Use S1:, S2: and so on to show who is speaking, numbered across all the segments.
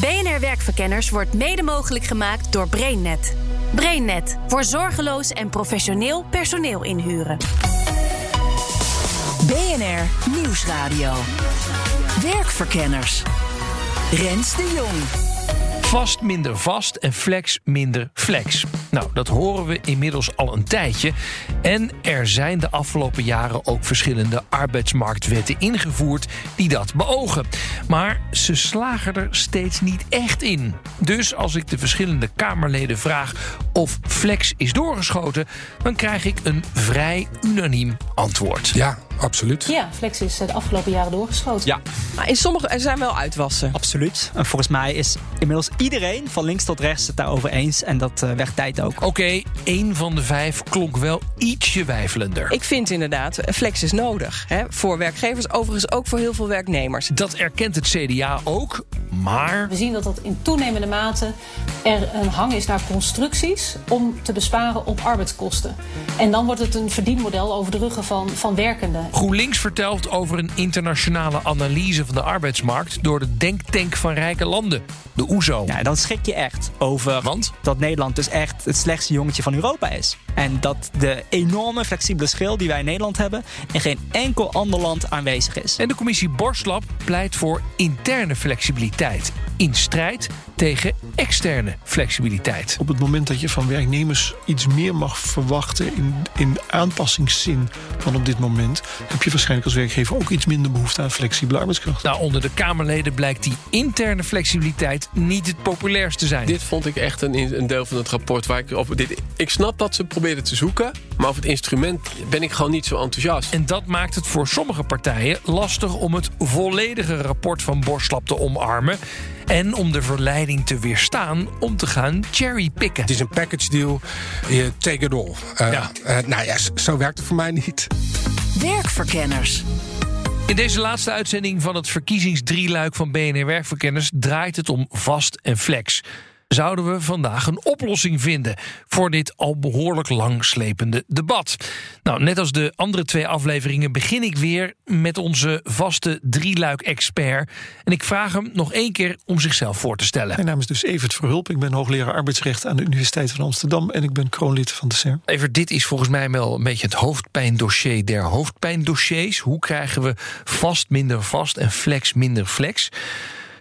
S1: BNR Werkverkenners wordt mede mogelijk gemaakt door BrainNet. BrainNet voor zorgeloos en professioneel personeel inhuren.
S2: BNR Nieuwsradio. Werkverkenners. Rens de Jong.
S3: Vast minder vast en flex minder flex. Nou, dat horen we inmiddels al een tijdje. En er zijn de afgelopen jaren ook verschillende arbeidsmarktwetten ingevoerd die dat beogen. Maar ze slagen er steeds niet echt in. Dus als ik de verschillende Kamerleden vraag of flex is doorgeschoten, dan krijg ik een vrij unaniem antwoord.
S4: Ja, absoluut.
S5: Ja, flex is de afgelopen jaren doorgeschoten.
S6: Ja.
S7: Maar in sommige er zijn wel uitwassen.
S6: Absoluut. En volgens mij is inmiddels iedereen van links tot rechts het daarover eens. En dat uh, werd tijd ook.
S3: Oké, één van de vijf klonk wel ietsje weifelender.
S7: Ik vind inderdaad, flex is nodig. Hè? Voor werkgevers, overigens ook voor heel veel werknemers.
S3: Dat erkent het CDA ook, maar...
S5: We zien dat dat in toenemende mate er een hang is naar constructies... om te besparen op arbeidskosten. En dan wordt het een verdienmodel over de ruggen van, van werkenden.
S3: GroenLinks vertelt over een internationale analyse van de arbeidsmarkt... door de denktank van rijke landen, de OESO.
S6: Ja, dan schrik je echt over
S3: Want?
S6: dat Nederland dus echt het slechtste jongetje van Europa is. En dat de enorme flexibele schil die wij in Nederland hebben... in geen enkel ander land aanwezig is.
S3: En de commissie Borstlab pleit voor interne flexibiliteit... in strijd tegen externe flexibiliteit.
S4: Op het moment dat je van werknemers iets meer mag verwachten in, in aanpassingszin dan op dit moment, heb je waarschijnlijk als werkgever ook iets minder behoefte aan flexibele arbeidskracht.
S3: Nou, onder de Kamerleden blijkt die interne flexibiliteit niet het populairst te zijn.
S8: Dit vond ik echt een, een deel van het rapport waar ik over dit. Ik snap dat ze probeerden te zoeken, maar over het instrument ben ik gewoon niet zo enthousiast.
S3: En dat maakt het voor sommige partijen lastig om het volledige rapport van Borstlab te omarmen. En om de verleiding te weerstaan om te gaan cherrypicken.
S4: Het is een package deal, je take it all. Uh,
S3: Ja.
S4: uh, nou ja, zo werkt het voor mij niet.
S2: Werkverkenners.
S3: In deze laatste uitzending van het verkiezingsdrieluik van BNR Werkverkenners draait het om vast en flex. Zouden we vandaag een oplossing vinden voor dit al behoorlijk langslepende debat? Nou, net als de andere twee afleveringen begin ik weer met onze vaste drieluik-expert. En ik vraag hem nog één keer om zichzelf voor te stellen.
S4: Mijn naam is dus Evert Verhulp. Ik ben hoogleraar arbeidsrecht aan de Universiteit van Amsterdam en ik ben kroonlid van de CER.
S3: Even, dit is volgens mij wel een beetje het hoofdpijndossier der hoofdpijndossiers. Hoe krijgen we vast minder vast en flex minder flex?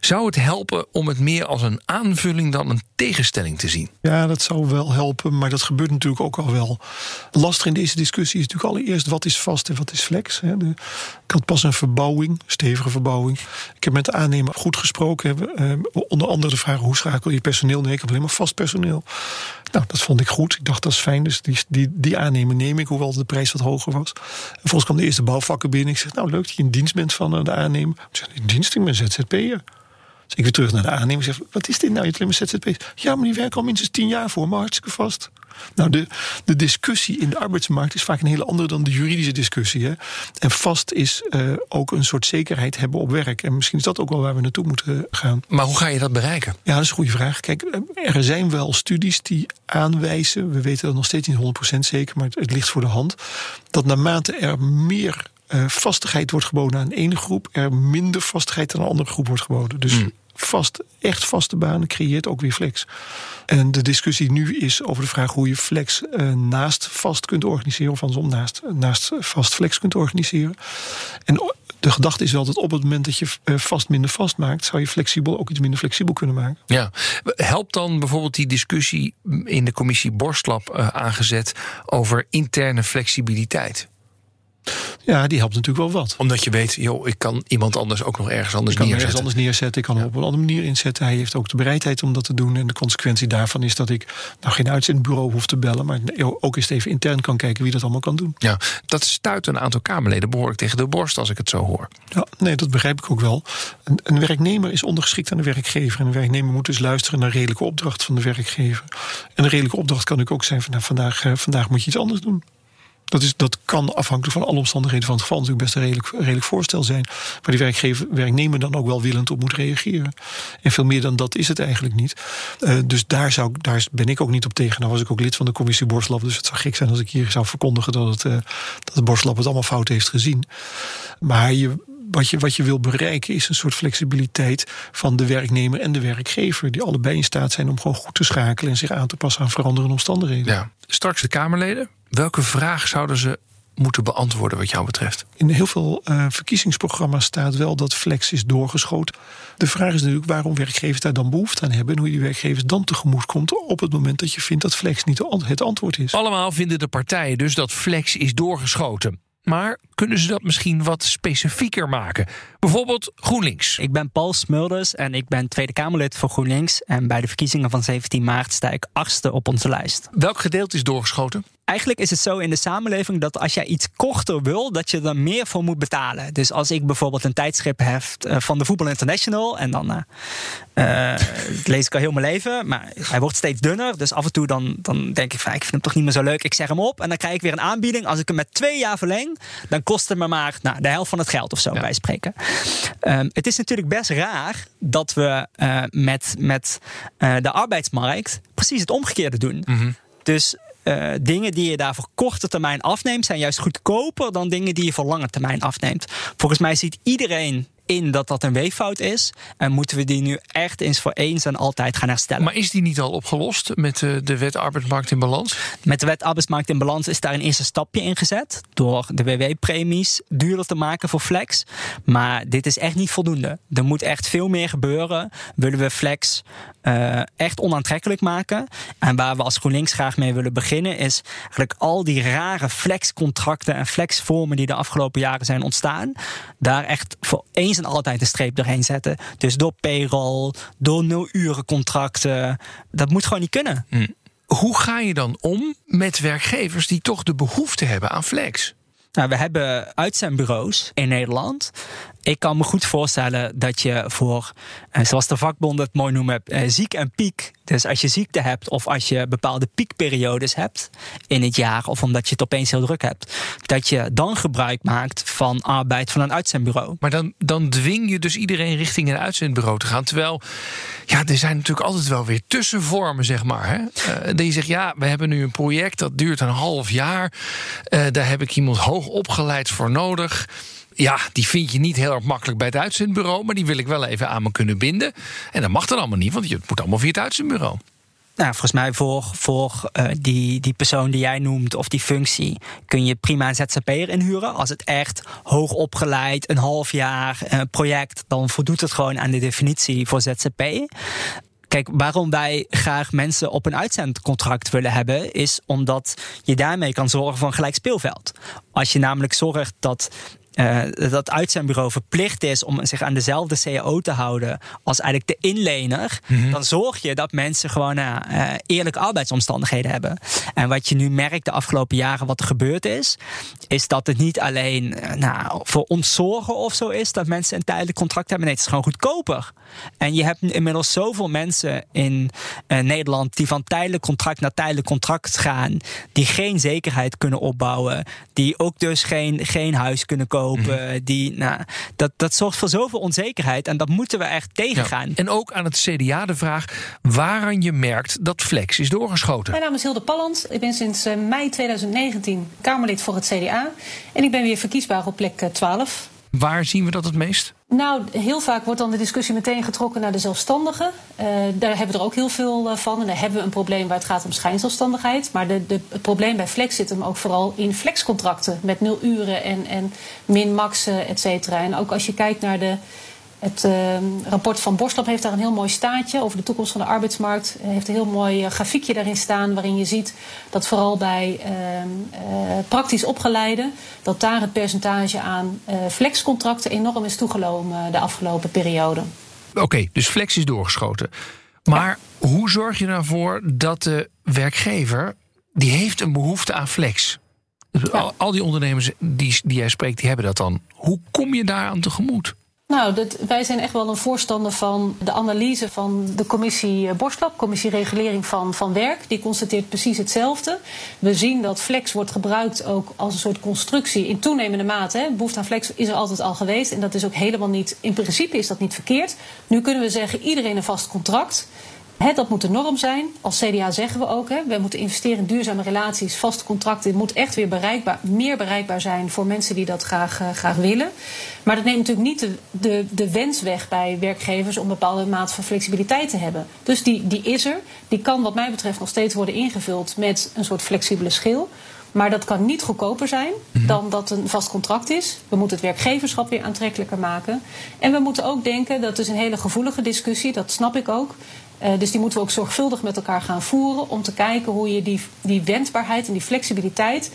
S3: Zou het helpen om het meer als een aanvulling dan een tegenstelling te zien?
S4: Ja, dat zou wel helpen, maar dat gebeurt natuurlijk ook al wel. Lastig in deze discussie is natuurlijk allereerst wat is vast en wat is flex. Hè. De, ik had pas een verbouwing, stevige verbouwing. Ik heb met de aannemer goed gesproken. Hebben, eh, onder andere de vraag hoe schakel je personeel? Nee, ik heb alleen maar vast personeel. Nou, dat vond ik goed. Ik dacht dat is fijn, dus die, die, die aannemer neem ik, hoewel de prijs wat hoger was. En vervolgens kwam de eerste bouwvakken binnen. Ik zeg, nou leuk dat je in dienst bent van eh, de aannemer. Ik zeg, in dienst, ik ben ZZP'er. Dus ik weer terug naar de aannemer. Ik zeg, wat is dit nou? Je hebt alleen maar ZZP's. Ja, maar die werken al minstens tien jaar voor, maar hartstikke vast. Nou, de, de discussie in de arbeidsmarkt is vaak een hele andere dan de juridische discussie. Hè? En vast is eh, ook een soort zekerheid hebben op werk. En misschien is dat ook wel waar we naartoe moeten gaan.
S3: Maar hoe ga je dat bereiken?
S4: Ja, dat is een goede vraag. Kijk, eh, er zijn wel studies die aanwijzen, we weten dat nog steeds niet 100% zeker, maar het, het ligt voor de hand, dat naarmate er meer eh, vastigheid wordt geboden aan ene groep, er minder vastigheid aan een andere groep wordt geboden. Dus vast, echt vaste banen creëert ook weer flex. En de discussie nu is over de vraag hoe je flex eh, naast vast kunt organiseren, of andersom naast, naast vast flex kunt organiseren. En de gedachte is wel dat op het moment dat je eh, vast minder vast maakt, zou je flexibel ook iets minder flexibel kunnen maken.
S3: Ja. Helpt dan bijvoorbeeld die discussie in de commissie Borstlab aangezet over interne flexibiliteit?
S4: Ja, die helpt natuurlijk wel wat.
S3: Omdat je weet, joh, ik kan iemand anders ook nog ergens anders
S4: Ik kan
S3: neerzetten.
S4: ergens anders neerzetten. Ik kan hem op een andere manier inzetten. Hij heeft ook de bereidheid om dat te doen. En de consequentie daarvan is dat ik nou geen uitzendbureau hoef te bellen. Maar ook eens even intern kan kijken wie dat allemaal kan doen.
S3: Ja, dat stuit een aantal Kamerleden behoorlijk tegen de borst als ik het zo hoor.
S4: Ja, nee, dat begrijp ik ook wel. Een, een werknemer is ondergeschikt aan de werkgever. En een werknemer moet dus luisteren naar redelijke opdracht van de werkgever. En een redelijke opdracht kan ook zijn van nou, vandaag, eh, vandaag moet je iets anders doen. Dat, is, dat kan afhankelijk van alle omstandigheden van het geval natuurlijk best een redelijk, redelijk voorstel zijn. Waar die werkgever, werknemer dan ook wel willend op moet reageren. En veel meer dan dat is het eigenlijk niet. Uh, dus daar, zou, daar ben ik ook niet op tegen. Nou was ik ook lid van de commissie Borstlab. Dus het zou gek zijn als ik hier zou verkondigen dat het, uh, dat het Borstlab het allemaal fout heeft gezien. Maar je, wat je, wat je wil bereiken is een soort flexibiliteit van de werknemer en de werkgever. Die allebei in staat zijn om gewoon goed te schakelen en zich aan te passen aan veranderende omstandigheden.
S3: Ja. Straks de Kamerleden. Welke vraag zouden ze moeten beantwoorden wat jou betreft?
S4: In heel veel uh, verkiezingsprogramma's staat wel dat flex is doorgeschoten. De vraag is natuurlijk waarom werkgevers daar dan behoefte aan hebben... en hoe je die werkgevers dan tegemoet komt op het moment dat je vindt dat flex niet het antwoord is.
S3: Allemaal vinden de partijen dus dat flex is doorgeschoten. Maar kunnen ze dat misschien wat specifieker maken? Bijvoorbeeld GroenLinks.
S6: Ik ben Paul Smulders en ik ben Tweede Kamerlid voor GroenLinks. En bij de verkiezingen van 17 maart sta ik achtste op onze lijst.
S3: Welk gedeelte is doorgeschoten?
S6: Eigenlijk is het zo in de samenleving dat als jij iets korter wil, dat je er meer voor moet betalen. Dus als ik bijvoorbeeld een tijdschrift heb van de Voetbal International en dan uh, uh, lees ik al heel mijn leven, maar hij wordt steeds dunner. Dus af en toe dan, dan denk ik van ik vind hem toch niet meer zo leuk. Ik zeg hem op en dan krijg ik weer een aanbieding. Als ik hem met twee jaar verleng, dan kost het me maar nou, de helft van het geld of zo ja. bij spreken. Um, het is natuurlijk best raar dat we uh, met, met de arbeidsmarkt precies het omgekeerde doen.
S3: Mhm.
S6: Dus uh, dingen die je daar voor korte termijn afneemt, zijn juist goedkoper dan dingen die je voor lange termijn afneemt. Volgens mij ziet iedereen in dat dat een weeffout is. En moeten we die nu echt eens voor eens en altijd gaan herstellen.
S3: Maar is die niet al opgelost met de, de wet arbeidsmarkt in balans?
S6: Met de wet arbeidsmarkt in balans is daar een eerste stapje in gezet. Door de WW-premies duurder te maken voor flex. Maar dit is echt niet voldoende. Er moet echt veel meer gebeuren. Willen we flex uh, echt onaantrekkelijk maken. En waar we als GroenLinks graag mee willen beginnen... is eigenlijk al die rare flexcontracten en flexvormen... die de afgelopen jaren zijn ontstaan... daar echt voor eens en altijd een streep doorheen zetten. Dus door payroll, door nul-urencontracten. Dat moet gewoon niet kunnen.
S3: Hm. Hoe ga je dan om met werkgevers die toch de behoefte hebben aan flex?
S6: Nou, we hebben uitzendbureaus in Nederland. Ik kan me goed voorstellen dat je voor, zoals de vakbond het mooi noemen, ziek en piek. Dus als je ziekte hebt of als je bepaalde piekperiodes hebt in het jaar, of omdat je het opeens heel druk hebt, dat je dan gebruik maakt van arbeid van een uitzendbureau.
S3: Maar dan, dan dwing je dus iedereen richting een uitzendbureau te gaan. Terwijl, ja, er zijn natuurlijk altijd wel weer tussenvormen, zeg maar. Hè? Uh, dat je zegt, ja, we hebben nu een project dat duurt een half jaar. Daar heb ik iemand hoog opgeleid voor nodig. Ja, die vind je niet heel erg makkelijk bij het uitzendbureau, maar die wil ik wel even aan me kunnen binden. En dat mag dan allemaal niet, want het moet allemaal via het uitzendbureau.
S6: Nou, volgens mij voor, voor uh, die, die persoon die jij noemt of die functie kun je prima een ZZP'er inhuren. Als het echt hoog opgeleid, een half jaar uh, project, dan voldoet het gewoon aan de definitie voor ZZP. Kijk, waarom wij graag mensen op een uitzendcontract willen hebben, is omdat je daarmee kan zorgen voor een gelijk speelveld. Als je namelijk zorgt dat uh, dat uitzendbureau verplicht is om zich aan dezelfde CAO te houden als eigenlijk de inlener, mm-hmm. dan zorg je dat mensen gewoon uh, uh, eerlijke arbeidsomstandigheden hebben. En wat je nu merkt de afgelopen jaren wat er gebeurd is, is dat het niet alleen nou, voor ons zorgen of zo is dat mensen een tijdelijk contract hebben. Nee, het is gewoon goedkoper. En je hebt inmiddels zoveel mensen in Nederland die van tijdelijk contract naar tijdelijk contract gaan, die geen zekerheid kunnen opbouwen, die ook dus geen, geen huis kunnen kopen. Mm-hmm. Die, nou, dat, dat zorgt voor zoveel onzekerheid en dat moeten we echt tegengaan.
S3: Ja. En ook aan het CDA de vraag waaraan je merkt dat flex is doorgeschoten.
S5: Mijn naam is Hilde Palland. Ik ben sinds uh, mei 2019 Kamerlid voor het CDA. En ik ben weer verkiesbaar op plek uh, 12.
S3: Waar zien we dat het meest?
S5: Nou, heel vaak wordt dan de discussie meteen getrokken naar de zelfstandigen. Uh, daar hebben we er ook heel veel uh, van. En daar hebben we een probleem waar het gaat om schijnzelfstandigheid. Maar de, de, het probleem bij flex zit hem ook vooral in flexcontracten. Met nul uren en, en min-max, et cetera. En ook als je kijkt naar de Het uh, rapport van Borstlap heeft daar een heel mooi staatje over de toekomst van de arbeidsmarkt. Heeft een heel mooi uh, grafiekje daarin staan waarin je ziet dat vooral bij uh, praktisch opgeleiden, dat daar het percentage aan flexcontracten enorm is toegenomen de afgelopen periode.
S3: Oké, dus flex is doorgeschoten. Maar ja. hoe zorg je ervoor dat de werkgever, die heeft een behoefte aan flex? Ja. Al, al, die ondernemers die, die jij spreekt, die hebben dat dan. Hoe kom je daar aan tegemoet?
S5: Nou, dat, wij zijn echt wel een voorstander van de analyse van de commissie Borstlap, commissie regulering van, van werk. Die constateert precies hetzelfde. We zien dat flex wordt gebruikt ook als een soort constructie in toenemende mate. Hè. Behoefte aan flex is er altijd al geweest en dat is ook helemaal niet, in principe is dat niet verkeerd. Nu kunnen we zeggen iedereen een vast contract. He, dat moet de norm zijn. Als CDA zeggen we ook, we moeten investeren in duurzame relaties, vaste contracten. Het moet echt weer bereikbaar, meer bereikbaar zijn voor mensen die dat graag, uh, graag willen. Maar dat neemt natuurlijk niet de, de, de wens weg bij werkgevers om een bepaalde mate van flexibiliteit te hebben. Dus die, die is er. Die kan wat mij betreft nog steeds worden ingevuld met een soort flexibele schil. Maar dat kan niet goedkoper zijn dan dat een vast contract is. We moeten het werkgeverschap weer aantrekkelijker maken. En we moeten ook denken, dat is een hele gevoelige discussie, dat snap ik ook. Uh, dus die moeten we ook zorgvuldig met elkaar gaan voeren om te kijken hoe je die, die wendbaarheid en die flexibiliteit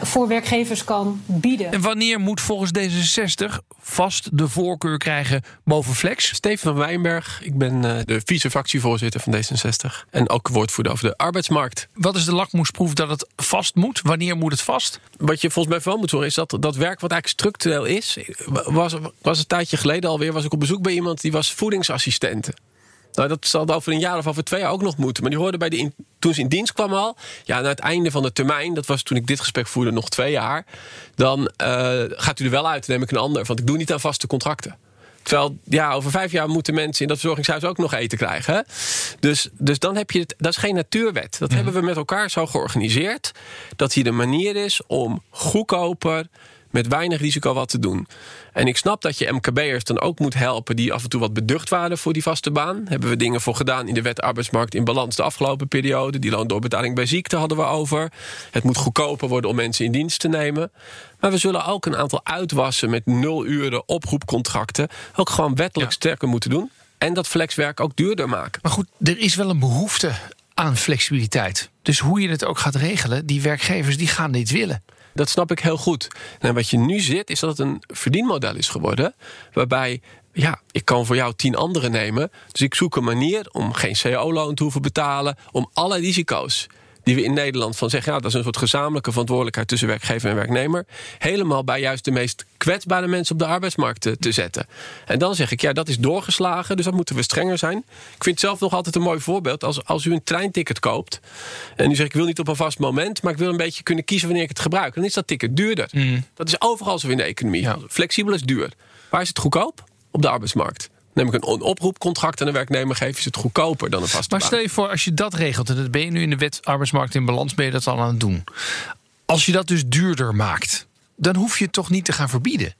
S5: voor werkgevers kan bieden.
S3: En wanneer moet volgens D66 vast de voorkeur krijgen boven flex?
S8: Steven van Wijnberg, ik ben uh, de vice-fractievoorzitter van D66 en ook woordvoerder over de arbeidsmarkt.
S3: Wat is de lakmoesproef dat het vast moet? Wanneer moet het vast?
S8: Wat je volgens mij wel moet horen is dat dat werk wat eigenlijk structureel is, was, was een tijdje geleden alweer, was ik op bezoek bij iemand die was voedingsassistente. Nou, dat zal over een jaar of over twee jaar ook nog moeten. Maar die hoorde bij de in, toen ze in dienst kwam al. Ja, na het einde van de termijn, dat was toen ik dit gesprek voerde, nog twee jaar. Dan uh, gaat u er wel uit, neem ik een ander. Want ik doe niet aan vaste contracten. Terwijl, ja, over vijf jaar moeten mensen in dat verzorgingshuis ook nog eten krijgen. Hè? Dus, dus dan heb je het. Dat is geen natuurwet. Dat mm. hebben we met elkaar zo georganiseerd. Dat hier de manier is om goedkoper met weinig risico wat te doen. En ik snap dat je MKB'ers dan ook moet helpen die af en toe wat beducht waren voor die vaste baan. Hebben we dingen voor gedaan in de wet arbeidsmarkt in balans de afgelopen periode. Die loondoorbetaling bij ziekte hadden we over. Het moet goedkoper worden om mensen in dienst te nemen. Maar we zullen ook een aantal uitwassen met nul uren oproepcontracten ook gewoon wettelijk ja. sterker moeten doen. En dat flexwerk ook duurder maken.
S3: Maar goed, er is wel een behoefte aan flexibiliteit. Dus hoe je het ook gaat regelen, die werkgevers die gaan dit willen.
S8: Dat snap ik heel goed. En wat je nu zit, is dat het een verdienmodel is geworden. Waarbij, ja, ik kan voor jou tien anderen nemen. Dus ik zoek een manier om geen CO-loon te hoeven betalen. Om alle risico's die we in Nederland van zeggen, ja, dat is een soort gezamenlijke verantwoordelijkheid tussen werkgever en werknemer, helemaal bij juist de meest kwetsbare mensen op de arbeidsmarkt te, te, zetten. En dan zeg ik, ja, dat is doorgeslagen, dus dat moeten we strenger zijn. Ik vind het zelf nog altijd een mooi voorbeeld. Als, als u een treinticket koopt en u zegt, ik wil niet op een vast moment, maar ik wil een beetje kunnen kiezen wanneer ik het gebruik, dan is dat ticket duurder. Mm. Dat is overal zo in de economie. Ja. Flexibel is duur. Waar is het goedkoop? Op de arbeidsmarkt. Neem ik een oproepcontract aan een werknemer geef, is het goedkoper dan een vaste
S3: Maar stel je voor, als je dat regelt, en dat ben je nu in de wet arbeidsmarkt in balans, ben je dat al aan het doen. Als je dat dus duurder maakt, dan hoef je het toch niet te gaan verbieden.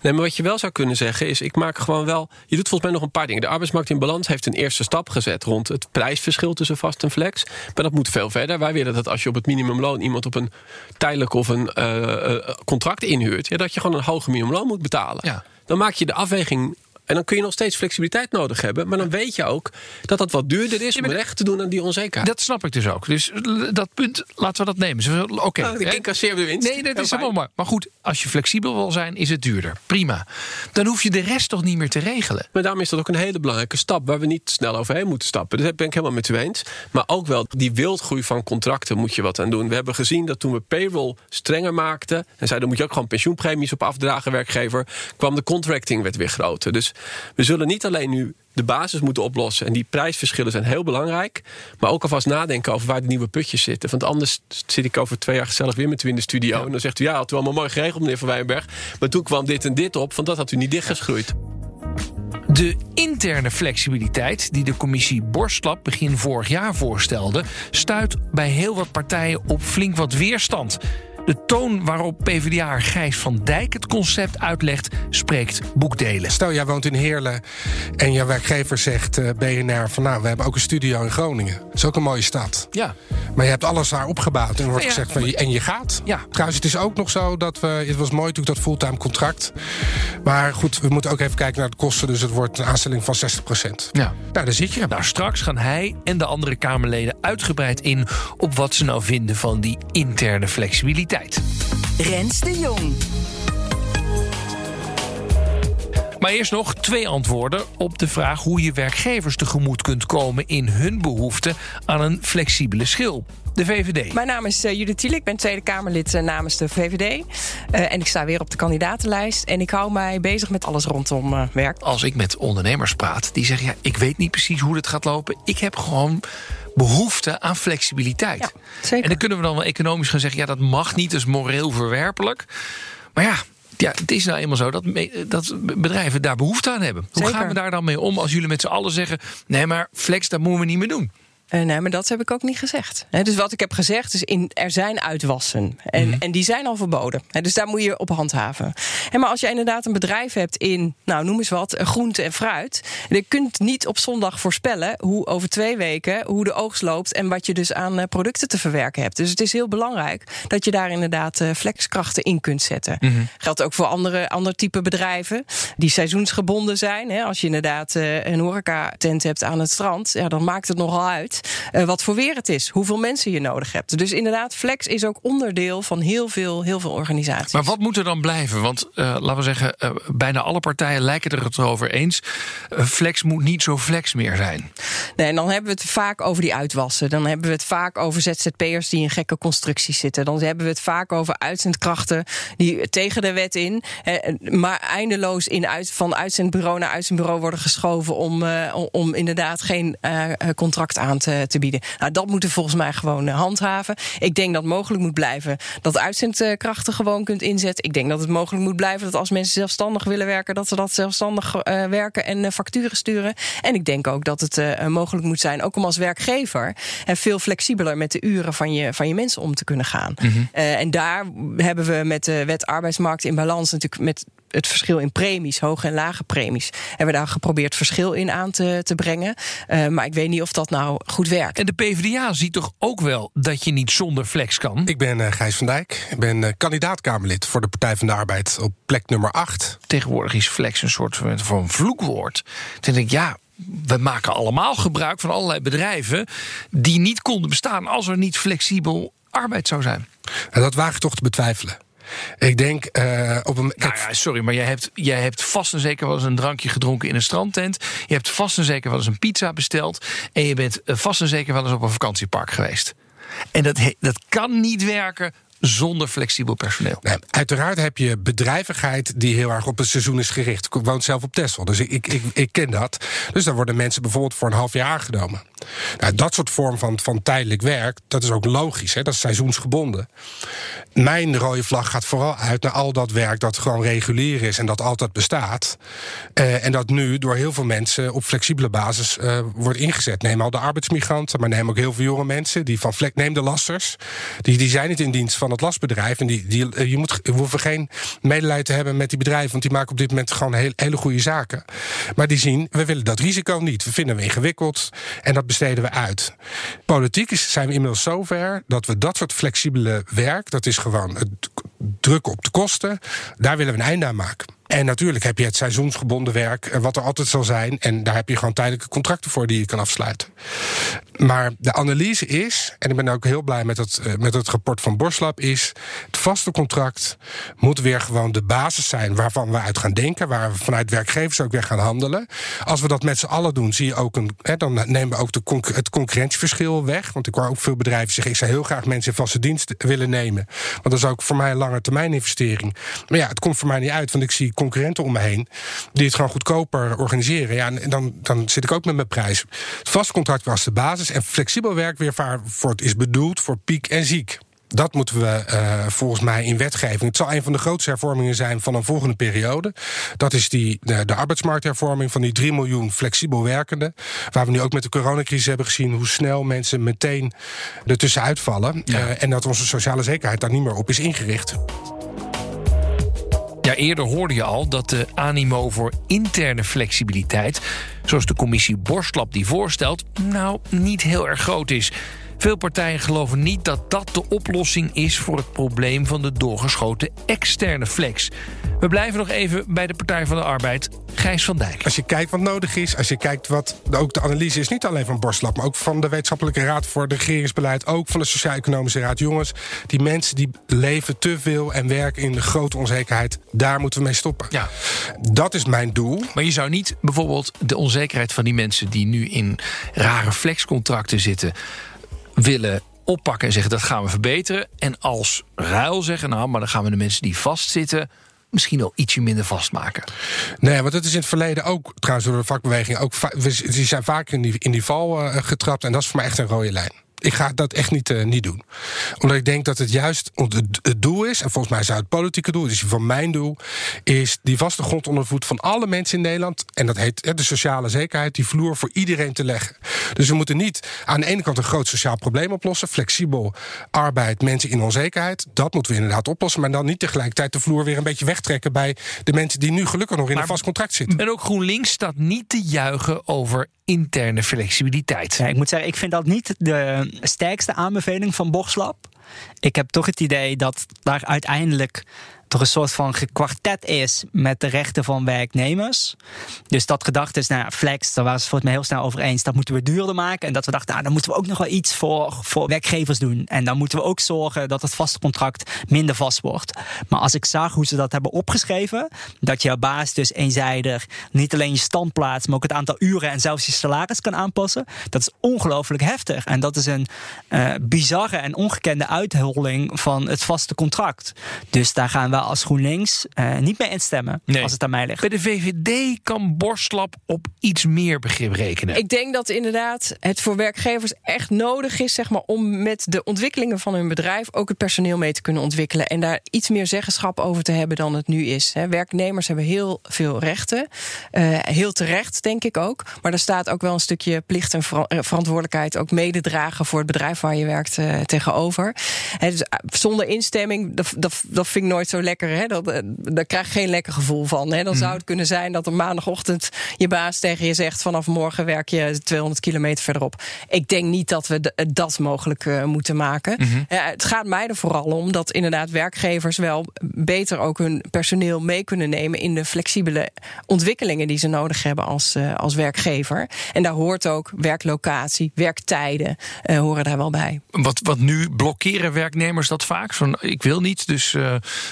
S8: Nee, maar wat je wel zou kunnen zeggen is: ik maak gewoon wel. Je doet volgens mij nog een paar dingen. De arbeidsmarkt in balans heeft een eerste stap gezet rond het prijsverschil tussen vast en flex. Maar dat moet veel verder. Wij willen dat als je op het minimumloon iemand op een tijdelijk of een uh, contract inhuurt, ja, dat je gewoon een hoger minimumloon moet betalen.
S3: Ja.
S8: Dan maak je de afweging en dan kun je nog steeds flexibiliteit nodig hebben. Maar dan weet je ook dat dat wat duurder is om recht te doen aan die onzekerheid.
S3: Dat snap ik dus ook. Dus dat punt, laten we dat nemen. Oké. Okay,
S8: nou, ik incasseer de winst.
S3: Nee, dat is helemaal maar. Maar goed, als je flexibel wil zijn, is het duurder. Prima. Dan hoef je de rest toch niet meer te regelen.
S8: Maar daarom is dat ook een hele belangrijke stap waar we niet snel overheen moeten stappen. Dus dat ben ik helemaal met u eens. Maar ook wel die wildgroei van contracten moet je wat aan doen. We hebben gezien dat toen we payroll strenger maakten en zeiden, moet je ook gewoon pensioenpremies op afdragen, werkgever, kwam de contracting werd weer groter. Dus we zullen niet alleen nu de basis moeten oplossen. En die prijsverschillen zijn heel belangrijk. Maar ook alvast nadenken over waar de nieuwe putjes zitten. Want anders zit ik over twee jaar gezellig weer met u in de studio. Ja. En dan zegt u, ja, had u allemaal mooi geregeld, meneer Van Wijnberg. Maar toen kwam dit en dit op, van dat had u niet dichtgeschroeid.
S3: De interne flexibiliteit die de commissie Borstlap begin vorig jaar voorstelde, stuit bij heel wat partijen op flink wat weerstand. De toon waarop PvdA Gijs van Dijk het concept uitlegt, spreekt boekdelen.
S9: Stel, jij woont in Heerlen en je werkgever zegt uh, BNR van nou, we hebben ook een studio in Groningen. Dat is ook een mooie stad.
S3: Ja.
S9: Maar je hebt alles daar opgebouwd en er wordt
S3: Ja.
S9: gezegd van en je gaat.
S3: Ja.
S9: Trouwens, het is ook nog zo dat we. Het was mooi natuurlijk dat fulltime contract. Maar goed, we moeten ook even kijken naar de kosten. Dus het wordt een aanstelling van 60%.
S3: Ja.
S9: Nou, daar zit je.
S3: Nou, straks gaan hij en de andere Kamerleden uitgebreid in op wat ze nou vinden van die interne flexibiliteit.
S2: Rens de Jong.
S3: Maar eerst nog twee antwoorden op de vraag hoe je werkgevers tegemoet kunt komen in hun behoefte aan een flexibele schil. De VVD.
S7: Mijn naam is eh, Judith Thiele, ik ben Tweede Kamerlid eh, namens de VVD. Eh, en ik sta weer op de kandidatenlijst. En ik hou mij bezig met alles rondom eh, werk.
S3: Als ik met ondernemers praat, die zeggen: ja, ik weet niet precies hoe dit gaat lopen. Ik heb gewoon behoefte aan flexibiliteit.
S7: Ja, zeker.
S3: En dan kunnen we dan wel economisch gaan zeggen: ja, dat mag niet, dat is moreel verwerpelijk. Maar ja. Ja, het is nou eenmaal zo dat, me- dat bedrijven daar behoefte aan hebben. Hoe
S7: Zeker.
S3: gaan we daar dan mee om als jullie met z'n allen zeggen... nee, maar flex, dat moeten we niet meer doen?
S7: Eh, nee, maar dat heb ik ook niet gezegd. Dus wat ik heb gezegd is, in, er zijn uitwassen. En,
S3: Mhm.
S7: en die zijn al verboden. Dus daar moet je op handhaven. En maar als je inderdaad een bedrijf hebt in, nou noem eens wat, eh, groente en fruit. Je kunt niet op zondag voorspellen hoe over twee weken hoe de oogst loopt en wat je dus aan eh, producten te verwerken hebt. Dus het is heel belangrijk dat je daar inderdaad flexkrachten in kunt zetten. Geldt ook voor andere, ander type bedrijven die seizoensgebonden zijn. Als je inderdaad een horecatent hebt aan het strand, ja, dan maakt het nogal uit eh, wat voor weer het is, hoeveel mensen je nodig hebt. Dus inderdaad, flex is ook onderdeel van heel veel, heel veel organisaties.
S3: Maar wat moet er dan blijven? Want eh, laten we zeggen, eh, bijna alle partijen lijken er het over eens. Flex moet niet zo flex meer zijn.
S7: Nee, en dan hebben we het vaak over die uitwassen. Dan hebben we het vaak over ZZP'ers die in gekke constructies zitten. Dan hebben we het vaak over uitzendkrachten die tegen de wet in, maar eindeloos in uit, van uitzendbureau naar uitzendbureau worden geschoven om, om, inderdaad geen contract aan te, te bieden. Nou, dat moeten we volgens mij gewoon eh, handhaven. Ik denk dat het mogelijk moet blijven dat uitzendkrachten gewoon kunt inzetten. Ik denk dat het mogelijk moet blijven dat als mensen zelfstandig willen werken, dat ze dat zelfstandig eh, werken en eh, facturen sturen. En ik denk ook dat het eh, mogelijk moet zijn, ook om als werkgever eh, veel flexibeler met de uren van je, van je mensen om te kunnen gaan. Eh, en daar hebben we met de wet arbeidsmarkt in balans natuurlijk met het verschil in premies, hoge en lage premies, hebben we daar geprobeerd verschil in aan te, te brengen. Eh, maar ik weet niet of dat nou goed werkt.
S3: En de PvdA ziet toch ook wel dat je niet zonder flex kan?
S9: Ik ben eh, Gijs van Dijk. Ik ben eh, kandidaat-Kamerlid voor de Partij van de Arbeid op plek nummer 8.
S3: Tegenwoordig is flex een soort van van vloekwoord. Toen denk ik, ja, we maken allemaal gebruik van allerlei bedrijven... die niet konden bestaan als er niet flexibel arbeid zou zijn.
S9: En dat waag ik toch te betwijfelen. Ik denk eh, op een.
S3: Nou ja, sorry, maar jij hebt, jij hebt vast en zeker wel eens een drankje gedronken in een strandtent. Je hebt vast en zeker wel eens een pizza besteld. En je bent eh, vast en zeker wel eens op een vakantiepark geweest. En dat, dat kan niet werken zonder flexibel personeel.
S9: Nee, uiteraard heb je bedrijvigheid die heel erg op het seizoen is gericht. Ik woon zelf op Texel, dus ik, ik, ik, ken dat. Dus daar worden mensen bijvoorbeeld voor een half jaar aangenomen. Nou, dat soort vorm van, van tijdelijk werk, dat is ook logisch. Hè? Dat is seizoensgebonden. Mijn rode vlag gaat vooral uit naar al dat werk dat gewoon regulier is en dat altijd bestaat. Eh, en dat nu door heel veel mensen op flexibele basis eh, wordt ingezet. Neem al de arbeidsmigranten, maar neem ook heel veel jonge mensen. Die van vlek, neem de lasters. Die, die zijn niet in dienst van het lastbedrijf. En die, die, eh, je moet, we hoeven geen medelijden te hebben met die bedrijven, want die maken op dit moment gewoon heel, hele goede zaken. Maar die zien, we willen dat risico niet. We vinden we ingewikkeld en dat besteden we uit. Politiek is, zijn we inmiddels zover dat we dat soort flexibele werk, dat is gewoon het druk op de kosten, daar willen we een einde aan maken. En natuurlijk heb je het seizoensgebonden werk, eh, wat er altijd zal zijn. En daar heb je gewoon tijdelijke contracten voor die je kan afsluiten. Maar de analyse is, en ik ben ook heel blij met het, eh, met het rapport van Borslab, is het vaste contract moet weer gewoon de basis zijn waarvan we uit gaan denken, waar we vanuit werkgevers ook weer gaan handelen. Als we dat met z'n allen doen, zie je ook een, hè, dan nemen we ook de het concurrentieverschil weg. Want ik hoor ook veel bedrijven zeggen, ik zou heel graag mensen in vaste dienst willen nemen. Want dat is ook voor mij een lange termijn investering. Maar ja, het komt voor mij niet uit, want ik zie concurrenten om me heen die het gewoon goedkoper organiseren. Ja, en dan, dan zit ik ook met mijn prijs. Het vast contract was de basis en flexibel werk weer waar voor het is bedoeld voor piek en ziek. Dat moeten we uh, volgens mij in wetgeving. Het zal een van de grootste hervormingen zijn van een volgende periode. Dat is die, de, de arbeidsmarkthervorming van die 3 miljoen flexibel werkenden. Waar we nu ook met de coronacrisis hebben gezien hoe snel mensen meteen ertussenuit vallen. Ja. Uh, en dat onze sociale zekerheid daar niet meer op is ingericht.
S3: Eerder hoorde je al dat de animo voor interne flexibiliteit, zoals de commissie Borstlap die voorstelt, nou niet heel erg groot is. Veel partijen geloven niet dat dat de oplossing is voor het probleem van de doorgeschoten externe flex. We blijven nog even bij de Partij van de Arbeid. Gijs van Dijk.
S9: Als je kijkt wat nodig is, als je kijkt wat ook de analyse is, niet alleen van Borstlap, maar ook van de Wetenschappelijke Raad voor het Regeringsbeleid, ook van de Sociaal-Economische Raad. Jongens, die mensen die leven te veel en werken in de grote onzekerheid, daar moeten we mee stoppen.
S3: Ja.
S9: Dat is mijn doel.
S3: Maar je zou niet bijvoorbeeld de onzekerheid van die mensen die nu in rare flexcontracten zitten willen oppakken en zeggen dat gaan we verbeteren. En als ruil zeggen, nou, maar dan gaan we de mensen die vastzitten misschien wel ietsje minder vastmaken.
S9: Nee, want dat is in het verleden ook, trouwens door de vakbeweging, ook, die zijn vaak in die, in die val uh, getrapt. En dat is voor mij echt een rode lijn ik ga dat echt niet, uh, niet doen. Omdat ik denk dat het juist het doel is, en volgens mij zou het politieke doel, dus van mijn doel, is die vaste grond onder de voet van alle mensen in Nederland. En dat heet de sociale zekerheid, die vloer voor iedereen te leggen. Dus we moeten niet aan de ene kant een groot sociaal probleem oplossen, flexibel arbeid, mensen in onzekerheid. Dat moeten we inderdaad oplossen, maar dan niet tegelijkertijd de vloer weer een beetje wegtrekken bij de mensen die nu gelukkig nog in een vast contract zitten.
S3: En ook GroenLinks staat niet te juichen over interne flexibiliteit.
S6: Ja, ik moet zeggen, ik vind dat niet de sterkste aanbeveling van Bochslap. Ik heb toch het idee dat daar uiteindelijk toch een soort van gekwartet is met de rechten van werknemers. Dus dat gedacht is, nou, flex, daar waren ze volgens mij heel snel over eens. Dat moeten we duurder maken. En dat we dachten, nou, dan moeten we ook nog wel iets voor, voor werkgevers doen. En dan moeten we ook zorgen dat het vaste contract minder vast wordt. Maar als ik zag hoe ze dat hebben opgeschreven, dat je baas dus eenzijdig niet alleen je standplaats, maar ook het aantal uren en zelfs je salaris kan aanpassen, dat is ongelooflijk heftig. En dat is een uh, bizarre en ongekende uitholling van het vaste contract. Dus daar gaan we als GroenLinks uh, niet mee instemmen als het aan mij ligt.
S3: Bij de VVD kan Borstlap op iets meer begrip rekenen.
S7: Ik denk dat inderdaad het voor werkgevers echt nodig is zeg maar, om met de ontwikkelingen van hun bedrijf ook het personeel mee te kunnen ontwikkelen. En daar iets meer zeggenschap over te hebben dan het nu is. Werknemers hebben heel veel rechten. Uh, heel terecht, denk ik ook. Maar er staat ook wel een stukje plicht en eh, verantwoordelijkheid, ook mededragen voor het bedrijf waar je werkt uh, tegenover. dus zonder instemming, dat, dat, dat vind ik nooit zo lekker lekker. Hè? Dat, eh, daar krijg je geen lekker gevoel van. Hè? Dan zou mhm. het kunnen zijn dat op maandagochtend je baas tegen je zegt: vanaf morgen werk je 200 kilometer verderop. Ik denk niet dat we dat mogelijk uh, moeten maken. Mm het gaat mij er vooral om dat inderdaad werkgevers wel beter ook hun personeel mee kunnen nemen in de flexibele ontwikkelingen die ze nodig hebben als, uh, als werkgever. En daar hoort ook werklocatie, werktijden horen daar wel bij.
S3: Wat, wat nu blokkeren werknemers dat vaak? Van, ik wil niet, dus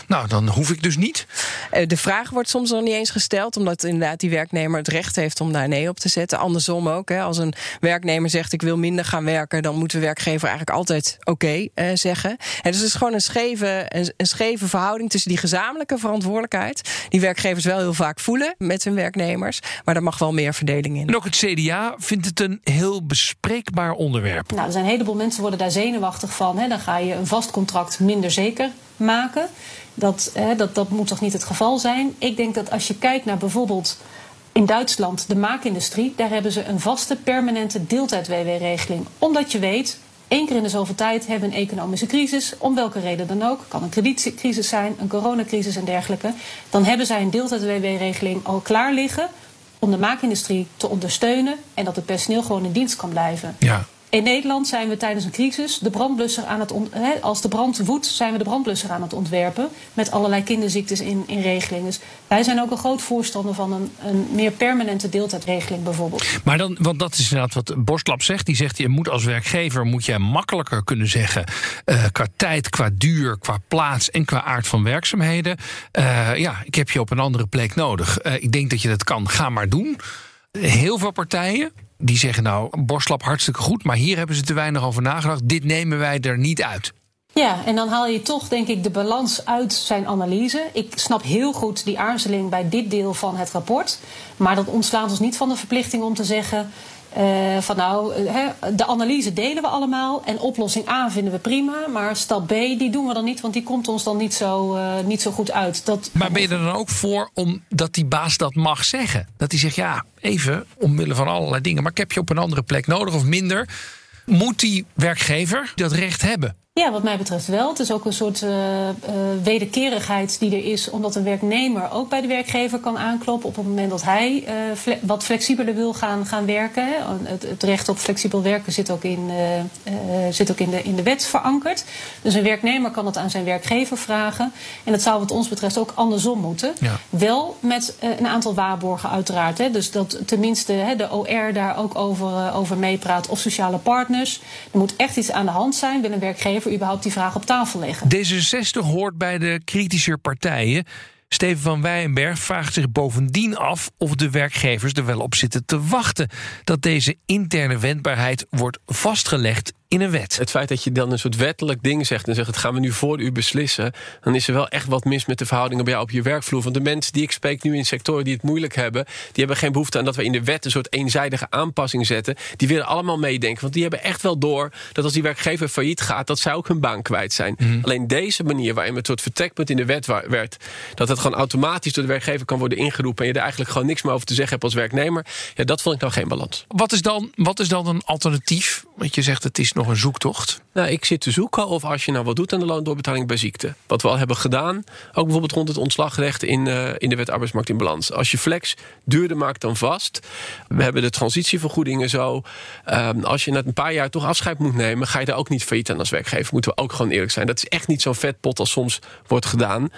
S3: nou, dan hoef ik dus niet?
S7: Eh, de vraag wordt soms nog niet eens gesteld, omdat inderdaad die werknemer het recht heeft om daar nee op te zetten. Andersom ook. Hè. Als een werknemer zegt ik wil minder gaan werken, dan moet de werkgever eigenlijk altijd oké okay, uh, zeggen. En dus het is gewoon een scheve, een, een, scheve verhouding tussen die gezamenlijke verantwoordelijkheid, die werkgevers wel heel vaak voelen met hun werknemers, maar er mag wel meer verdeling in.
S3: En ook het CDA vindt het een heel bespreekbaar onderwerp.
S5: Nou, er zijn een heleboel mensen worden daar zenuwachtig van. Hè. Dan ga je een vast contract minder zeker maken. Dat, hè, dat, dat moet toch niet het geval zijn? Ik denk dat als je kijkt naar bijvoorbeeld in Duitsland de maakindustrie, daar hebben ze een vaste permanente deeltijd-WW-regeling. Omdat je weet, één keer in de zoveel tijd hebben we een economische crisis, om welke reden dan ook. Kan een kredietcrisis zijn, een coronacrisis en dergelijke. Dan hebben zij een deeltijd-WW-regeling al klaar liggen om de maakindustrie te ondersteunen en dat het personeel gewoon in dienst kan blijven.
S3: Ja.
S5: In Nederland zijn we tijdens een crisis de brandblusser aan het als de brand woedt, zijn we de brandblusser aan het ontwerpen met allerlei kinderziektes in, in regelingen. Dus wij zijn ook een groot voorstander van een, een meer permanente deeltijdregeling bijvoorbeeld.
S3: Maar dan, want dat is inderdaad wat Borstlap zegt. Die zegt je moet als werkgever moet je makkelijker kunnen zeggen uh, qua tijd, qua duur, qua plaats en qua aard van werkzaamheden. Uh, ja, ik heb je op een andere plek nodig. Uh, ik denk dat je dat kan. Ga maar doen. Heel veel partijen, die zeggen nou, borstlap hartstikke goed, maar hier hebben ze te weinig over nagedacht. Dit nemen wij er niet uit.
S5: Ja, en dan haal je toch, denk ik, de balans uit zijn analyse. Ik snap heel goed die aarzeling bij dit deel van het rapport. Maar dat ontslaat ons niet van de verplichting om te zeggen. Uh, van nou, uh, de analyse delen we allemaal en oplossing A vinden we prima, maar stap B die doen we dan niet, want die komt ons dan niet zo, uh, niet zo goed uit. Dat...
S3: Maar ben je er dan ook voor omdat die baas dat mag zeggen? Dat hij zegt ja, even omwille van allerlei dingen, maar ik heb je op een andere plek nodig of minder. Moet die werkgever dat recht hebben?
S5: Ja, wat mij betreft wel. Het is ook een soort uh, uh, wederkerigheid die er is, omdat een werknemer ook bij de werkgever kan aankloppen op het moment dat hij uh, fle wat flexibeler wil gaan, gaan werken. Het, het, recht op flexibel werken zit ook, in, zit ook in, de, in de wet verankerd. Dus een werknemer kan het aan zijn werkgever vragen. En dat zou wat ons betreft ook andersom moeten. Ja. Wel met een aantal waarborgen uiteraard. Hè. Dus dat tenminste hè, de OR daar ook over, over meepraat of sociale partners. Er moet echt iets aan de hand zijn. Wil een werkgever überhaupt die vraag op tafel leggen.
S3: D66 hoort bij de kritische partijen. Steven van Weyenberg vraagt zich bovendien af of de werkgevers er wel op zitten te wachten dat deze interne wendbaarheid wordt vastgelegd in een wet.
S8: Het feit dat je dan een soort wettelijk ding zegt en zegt: het gaan we nu voor u beslissen, dan is er wel echt wat mis met de verhoudingen bij jou op je werkvloer. Want de mensen die ik spreek nu in sectoren die het moeilijk hebben, die hebben geen behoefte aan dat we in de wet een soort eenzijdige aanpassing zetten. Die willen allemaal meedenken, want die hebben echt wel door dat als die werkgever failliet gaat, dat zij ook hun baan kwijt zijn. Mm. Alleen deze manier waarin het soort vertrekpunt in de wet werd, dat het gewoon automatisch door de werkgever kan worden ingeroepen en je er eigenlijk gewoon niks meer over te zeggen hebt als werknemer, ja, dat vond ik nou geen balans.
S3: Wat is dan, wat is dan een alternatief? Want je zegt het is nog een zoektocht?
S8: Nou, ik zit te zoeken of als je nou wat doet aan de loondoorbetaling bij ziekte. Wat we al hebben gedaan, ook bijvoorbeeld rond het ontslagrecht in, uh, in de wet arbeidsmarkt in balans. Als je flex duurder maakt dan vast. We hebben de transitievergoedingen zo. Um, als je na een paar jaar toch afscheid moet nemen, ga je daar ook niet failliet aan als werkgever. Moeten we ook gewoon eerlijk zijn. Dat is echt niet zo'n vetpot als soms wordt gedaan.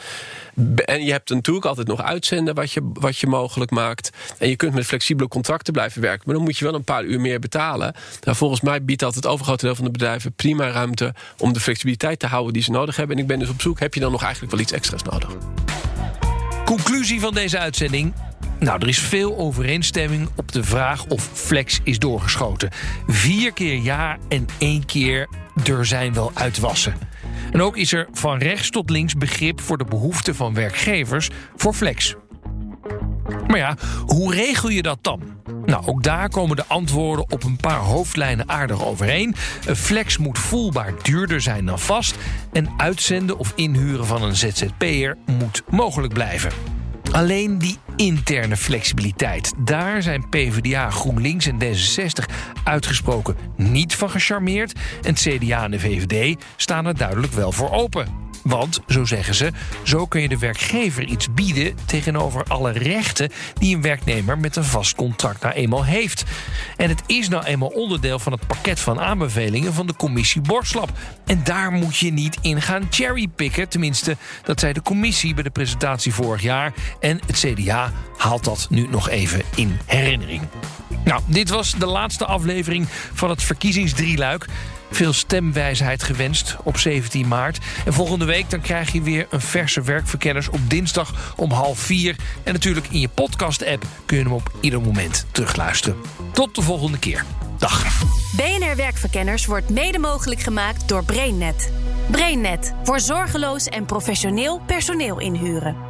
S8: En je hebt natuurlijk altijd nog uitzenden wat je, wat je mogelijk maakt. En je kunt met flexibele contracten blijven werken. Maar dan moet je wel een paar uur meer betalen. Nou, volgens mij biedt dat het overgrote van de bedrijven prima ruimte om de flexibiliteit te houden die ze nodig hebben. En ik ben dus op zoek, heb je dan nog eigenlijk wel iets extra's nodig?
S3: Conclusie van deze uitzending. Nou, er is veel overeenstemming op de vraag of flex is doorgeschoten. Vier keer ja en één keer er zijn wel uitwassen. En ook is er van rechts tot links begrip voor de behoeften van werkgevers voor flex. Maar ja, hoe regel je dat dan? Nou, ook daar komen de antwoorden op een paar hoofdlijnen aardig overeen. Een flex moet voelbaar duurder zijn dan vast. En uitzenden of inhuren van een ZZP'er moet mogelijk blijven. Alleen die interne flexibiliteit. Daar zijn PvdA, GroenLinks en D66 uitgesproken niet van gecharmeerd. En het CDA en de VVD staan er duidelijk wel voor open. Want, zo zeggen ze, zo kun je de werkgever iets bieden tegenover alle rechten die een werknemer met een vast contract nou eenmaal heeft. En het is nou eenmaal onderdeel van het pakket van aanbevelingen van de commissie Borslap. En daar moet je niet in gaan cherrypicken. Tenminste, dat zei de commissie bij de presentatie vorig jaar. En het CDA haalt dat nu nog even in herinnering. Nou, dit was de laatste aflevering van het verkiezingsdrieluik. Veel stemwijsheid gewenst op 17 maart. En volgende week dan krijg je weer een verse werkverkenners op dinsdag om half vier. En natuurlijk in je podcast-app kun je hem op ieder moment terugluisteren. Tot de volgende keer. Dag.
S1: BNR Werkverkenners wordt mede mogelijk gemaakt door BrainNet. BrainNet voor zorgeloos en professioneel personeel inhuren.